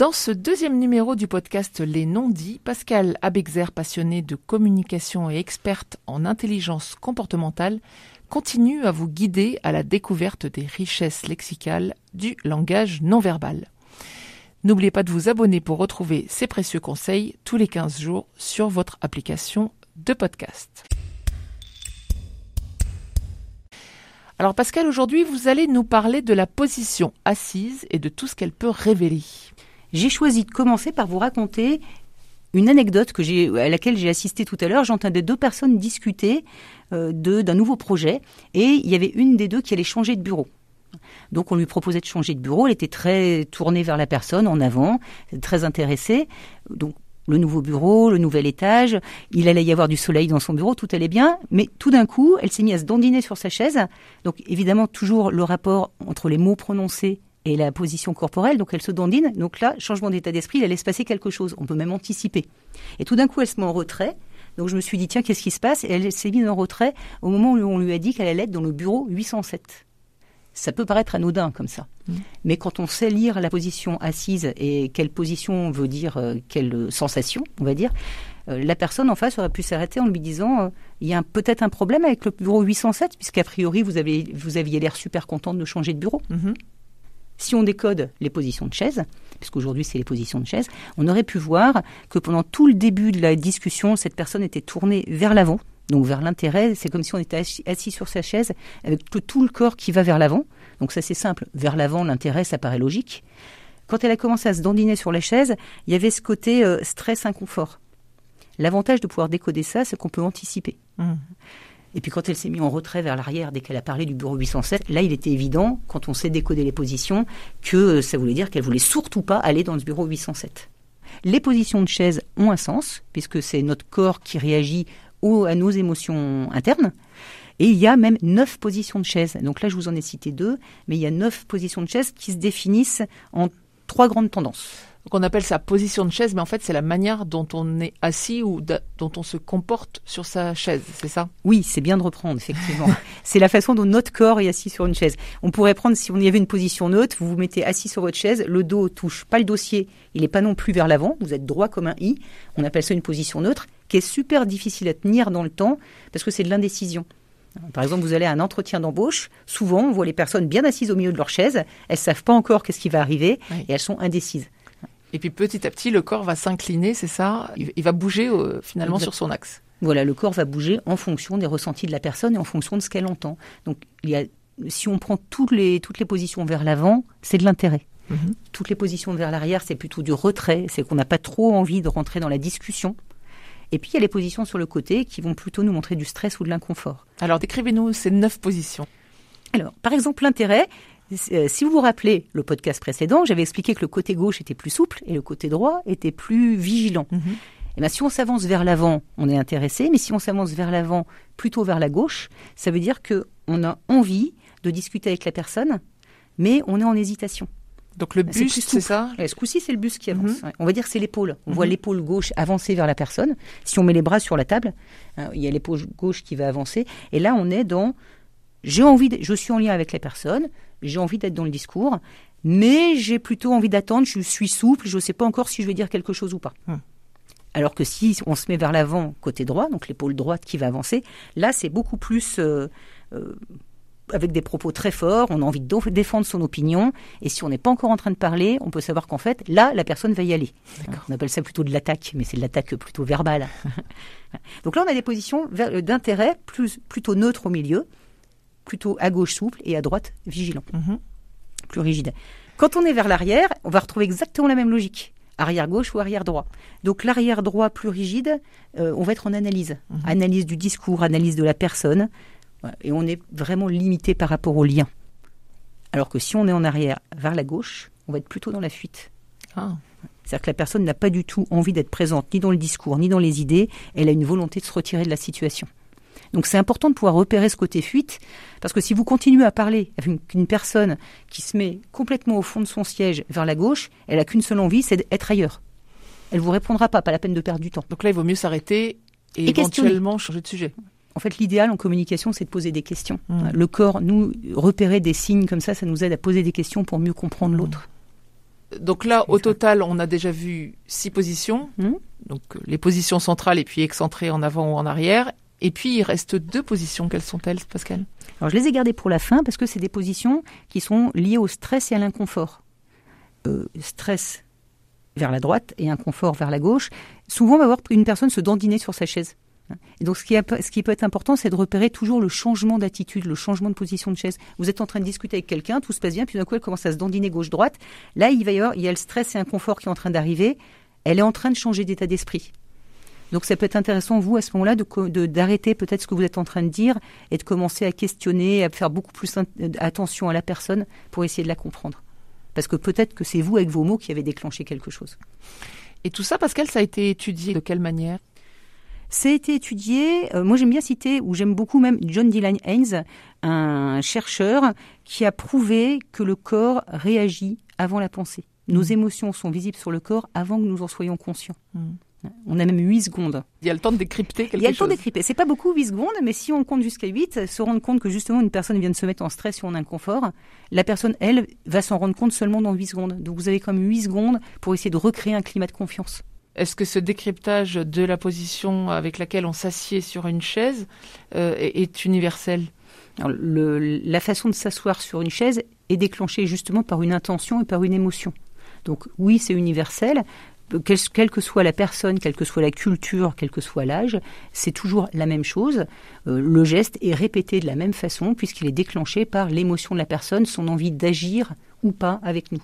Dans ce deuxième numéro du podcast Les non-dits, Pascal Abexer, passionné de communication et experte en intelligence comportementale, continue à vous guider à la découverte des richesses lexicales du langage non verbal. N'oubliez pas de vous abonner pour retrouver ces précieux conseils tous les 15 jours sur votre application de podcast. Alors Pascal, aujourd'hui vous allez nous parler de la position assise et de tout ce qu'elle peut révéler. J'ai choisi de commencer par vous raconter une anecdote à laquelle j'ai assisté tout à l'heure. J'entendais deux personnes discuter euh, d'un nouveau projet et il y avait une des deux qui allait changer de bureau. Donc on lui proposait de changer de bureau. Elle était très tournée vers la personne, en avant, très intéressée. Donc le nouveau bureau, le nouvel étage, il allait y avoir du soleil dans son bureau, tout allait bien, mais tout d'un coup, elle s'est mise à se dandiner sur sa chaise. Donc évidemment, toujours le rapport entre les mots prononcés et la position corporelle, donc elle se dandine. Donc là, changement d'état d'esprit, il allait se passer quelque chose. On peut même anticiper. Et tout d'un coup, elle se met en retrait. Donc je me suis dit, tiens, qu'est-ce qui se passe? Et elle s'est mise en retrait au moment où on lui a dit qu'elle allait être dans le bureau 807. Ça peut paraître anodin comme ça. Mmh. Mais quand on sait lire la position assise et quelle position veut dire euh, quelle sensation, on va dire, euh, la personne en face aurait pu s'arrêter en lui disant euh, il y a peut-être un problème avec le bureau 807, puisqu'a priori vous, avez, vous aviez l'air super contente de changer de bureau. Mmh. Si on décode les positions de chaise, puisqu'aujourd'hui c'est les positions de chaise, on aurait pu voir que pendant tout le début de la discussion, cette personne était tournée vers l'avant, donc vers l'intérêt. C'est comme si on était assis sur sa chaise avec tout le corps qui va vers l'avant. Donc ça c'est simple, vers l'avant, l'intérêt, ça paraît logique. Quand elle a commencé à se dandiner sur la chaise, il y avait ce côté euh, stress, inconfort. L'avantage de pouvoir décoder ça, c'est qu'on peut anticiper. Mmh. Et puis quand elle s'est mise en retrait vers l'arrière dès qu'elle a parlé du bureau 807, là il était évident, quand on sait décoder les positions, que euh, ça voulait dire qu'elle voulait surtout pas aller dans ce bureau 807. Les positions de chaise ont un sens, puisque c'est notre corps qui réagit à nos émotions internes. Et il y a même neuf positions de chaise. Donc là, je vous en ai cité deux, mais il y a neuf positions de chaise qui se définissent en trois grandes tendances. Donc on appelle ça position de chaise, mais en fait c'est la manière dont on est assis ou dont on se comporte sur sa chaise, c'est ça? Oui, c'est bien de reprendre, effectivement. c'est la façon dont notre corps est assis sur une chaise. On pourrait prendre, si on y avait une position neutre, vous vous mettez assis sur votre chaise, le dos touche pas le dossier, il n'est pas non plus vers l'avant, vous êtes droit comme un i, on appelle ça une position neutre, qui est super difficile à tenir dans le temps, parce que c'est de l'indécision. Par exemple, vous allez à un entretien d'embauche, souvent on voit les personnes bien assises au milieu de leur chaise, elles savent pas encore qu'est-ce qui va arriver, et elles sont indécises. Et puis petit à petit, le corps va s'incliner, c'est ça? Il va bouger euh, finalement sur son axe. Voilà, le corps va bouger en fonction des ressentis de la personne et en fonction de ce qu'elle entend. Donc, il y a, si on prend toutes les, toutes les positions vers l'avant, c'est de l'intérêt. Mhm. Toutes les positions vers l'arrière, c'est plutôt du retrait, c'est qu'on n'a pas trop envie de rentrer dans la discussion. Et puis il y a les positions sur le côté qui vont plutôt nous montrer du stress ou de l'inconfort. Alors décrivez-nous ces neuf positions. Alors, par exemple, l'intérêt, si vous vous rappelez le podcast précédent, j'avais expliqué que le côté gauche était plus souple et le côté droit était plus vigilant. Et mhm. eh bien, si on s'avance vers l'avant, on est intéressé, mais si on s'avance vers l'avant, plutôt vers la gauche, ça veut dire que on a envie de discuter avec la personne, mais on est en hésitation. Donc le buste, c'est ça? Ce coup-ci, c'est le buste qui avance. Mhm. On va dire que c'est l'épaule. On voit mhm. l'épaule gauche avancer vers la personne. Si on met les bras sur la table, hein, il y a l'épaule gauche qui va avancer. Et là, on est dans j'ai envie, je suis en lien avec la personne, j'ai envie d'être dans le discours, mais j'ai plutôt envie d'attendre, je suis souple, je ne sais pas encore si je vais dire quelque chose ou pas. Hum. Alors que si on se met vers l'avant, côté droit, donc l'épaule droite qui va avancer, là c'est beaucoup plus euh, euh, avec des propos très forts, on a envie de défendre son opinion, et si on n'est pas encore en train de parler, on peut savoir qu'en fait, là, la personne va y aller. On appelle ça plutôt de l'attaque, mais c'est de l'attaque plutôt verbale. donc là, on a des positions d'intérêt plus, plutôt neutres au milieu, plutôt à gauche souple et à droite vigilant, mhm. plus rigide. Quand on est vers l'arrière, on va retrouver exactement la même logique arrière gauche ou arrière droit. Donc l'arrière droit plus rigide, euh, on va être en analyse, mhm. analyse du discours, analyse de la personne, et on est vraiment limité par rapport au lien. Alors que si on est en arrière vers la gauche, on va être plutôt dans la fuite. Ah. C'est-à-dire que la personne n'a pas du tout envie d'être présente ni dans le discours ni dans les idées, elle a une volonté de se retirer de la situation. Donc c'est important de pouvoir repérer ce côté fuite, parce que si vous continuez à parler avec une, personne qui se met complètement au fond de son siège vers la gauche, elle a qu'une seule envie, c'est d'être ailleurs. Elle vous répondra pas, pas la peine de perdre du temps. Donc là, il vaut mieux s'arrêter et, éventuellement changer de sujet. En fait, l'idéal en communication, c'est de poser des questions. Mmh. Le corps, nous, repérer des signes comme ça, ça nous aide à poser des questions pour mieux comprendre mmh. l'autre. Donc là, au total, on a déjà vu six positions. Mhm. Donc euh, les positions centrales et puis excentrées en avant ou en arrière. Et puis il reste deux positions. Quelles sont-elles, Pascal Alors je les ai gardées pour la fin parce que c'est des positions qui sont liées au stress et à l'inconfort. Euh, stress vers la droite et inconfort vers la gauche. Souvent, on va voir une personne se dandiner sur sa chaise. Donc, ce qui, peut être important, c'est de repérer toujours le changement d'attitude, le changement de position de chaise. Vous êtes en train de discuter avec quelqu'un, tout se passe bien, puis d'un coup, elle commence à se dandiner gauche-droite. Là, il va y avoir, il y a le stress et l'inconfort qui est en train d'arriver. Elle est en train de changer d'état d'esprit. Donc, ça peut être intéressant, vous, à ce moment-là, de d'arrêter peut-être ce que vous êtes en train de dire et de commencer à questionner, à faire beaucoup plus in- attention à la personne pour essayer de la comprendre. Parce que peut-être que c'est vous, avec vos mots, qui avez déclenché quelque chose. Et tout ça, Pascal, ça a été étudié de quelle manière? C'est été étudié, euh, moi j'aime bien citer, ou j'aime beaucoup même John Dylan Haynes, un chercheur qui a prouvé que le corps réagit avant la pensée. Nos Mhm. émotions sont visibles sur le corps avant que nous en soyons conscients. Mhm. On a même 8 secondes. Il y a le temps de décrypter quelque Il y a le temps chose. d'écriper. C'est pas beaucoup 8 secondes, mais si on compte jusqu'à 8, se rendre compte que justement une personne vient de se mettre en stress ou en inconfort, la personne, elle, va s'en rendre compte seulement dans 8 secondes. Donc vous avez quand même 8 secondes pour essayer de recréer un climat de confiance. Est-ce que ce décryptage de la position avec laquelle on s'assied sur une chaise euh, est, est universel? Alors, le- la façon de s'asseoir sur une chaise est déclenchée justement par une intention et par une émotion. Donc oui, c'est universel. Quelle, quelle que soit la personne, quelle que soit la culture, quel que soit l'âge, c'est toujours la même chose. Euh, le geste est répété de la même façon puisqu'il est déclenché par l'émotion de la personne, son envie d'agir ou pas avec nous.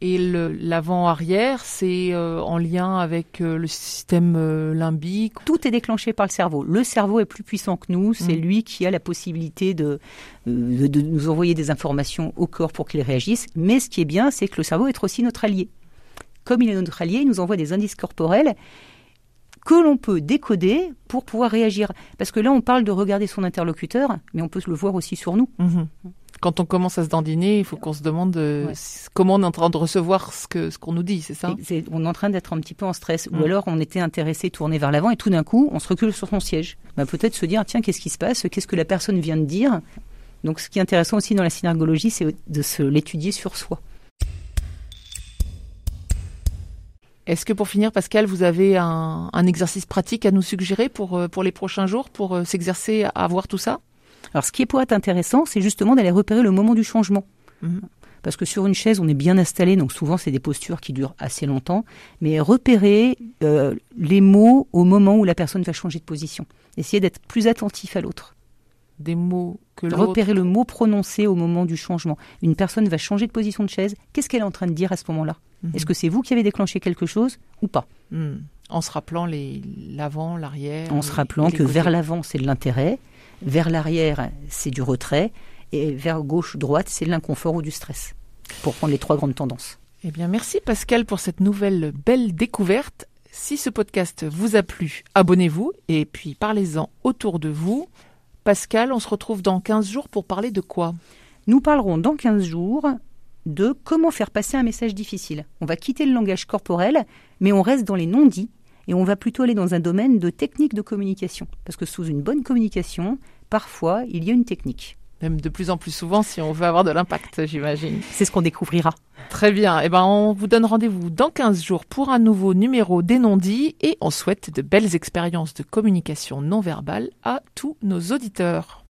Et l'avant-arrière, c'est euh, en lien avec euh, le système euh, limbique. Tout est déclenché par le cerveau. Le cerveau est plus puissant que nous. C'est Mm. lui qui a la possibilité de, de, de nous envoyer des informations au corps pour qu'il réagisse. Mais ce qui est bien, c'est que le cerveau est aussi notre allié. Comme il est notre allié, il nous envoie des indices corporels que l'on peut décoder pour pouvoir réagir. Parce que là, on parle de regarder son interlocuteur, mais on peut le voir aussi sur nous. Mhm. Quand on commence à se dandiner, il faut qu'on se demande euh, Ouais. comment on est en train de recevoir ce que ce qu'on nous dit, c'est ça on est en train d'être un petit peu en stress. Ou alors on était intéressé, tourné vers l'avant, et tout d'un coup, on se recule sur son siège. Bah, Peut-être se dire, tiens, qu'est-ce qui se passe? Qu'est-ce que la personne vient de dire? Donc ce qui est intéressant aussi dans la synergologie, c'est de se l'étudier sur soi. Est-ce que pour finir, Pascal, vous avez un, un exercice pratique à nous suggérer pour, euh, pour les prochains jours, pour euh, s'exercer à voir tout ça? Alors ce qui pourrait être intéressant, c'est justement d'aller repérer le moment du changement. Mhm. Parce que sur une chaise, on est bien installé, donc souvent c'est des postures qui durent assez longtemps. Mais repérer euh, les mots au moment où la personne va changer de position. Essayer d'être plus attentif à l'autre. Des mots que l'autre... repérer le mot prononcé au moment du changement. Une personne va changer de position de chaise. Qu'est-ce qu'elle est en train de dire à ce moment-là? Mhm. Est-ce que c'est vous qui avez déclenché quelque chose ou pas Hmm. En se rappelant l'avant, l'arrière. En se rappelant que côtés. vers l'avant, c'est de l'intérêt, vers l'arrière, c'est du retrait, et vers gauche-droite, c'est de l'inconfort ou du stress. Pour prendre les trois grandes tendances. Eh bien, merci Pascal pour cette nouvelle belle découverte. Si ce podcast vous a plu, abonnez-vous et puis parlez-en autour de vous. Pascal, on se retrouve dans 15 jours pour parler de quoi? Nous parlerons dans 15 jours de comment faire passer un message difficile. On va quitter le langage corporel, mais on reste dans les non-dits et on va plutôt aller dans un domaine de technique de communication. Parce que sous une bonne communication, parfois, il y a une technique. Même de plus en plus souvent si on veut avoir de l'impact, j'imagine. C'est ce qu'on découvrira. Très bien. Eh ben, on vous donne rendez-vous dans 15 jours pour un nouveau numéro des non-dits et on souhaite de belles expériences de communication non verbale à tous nos auditeurs.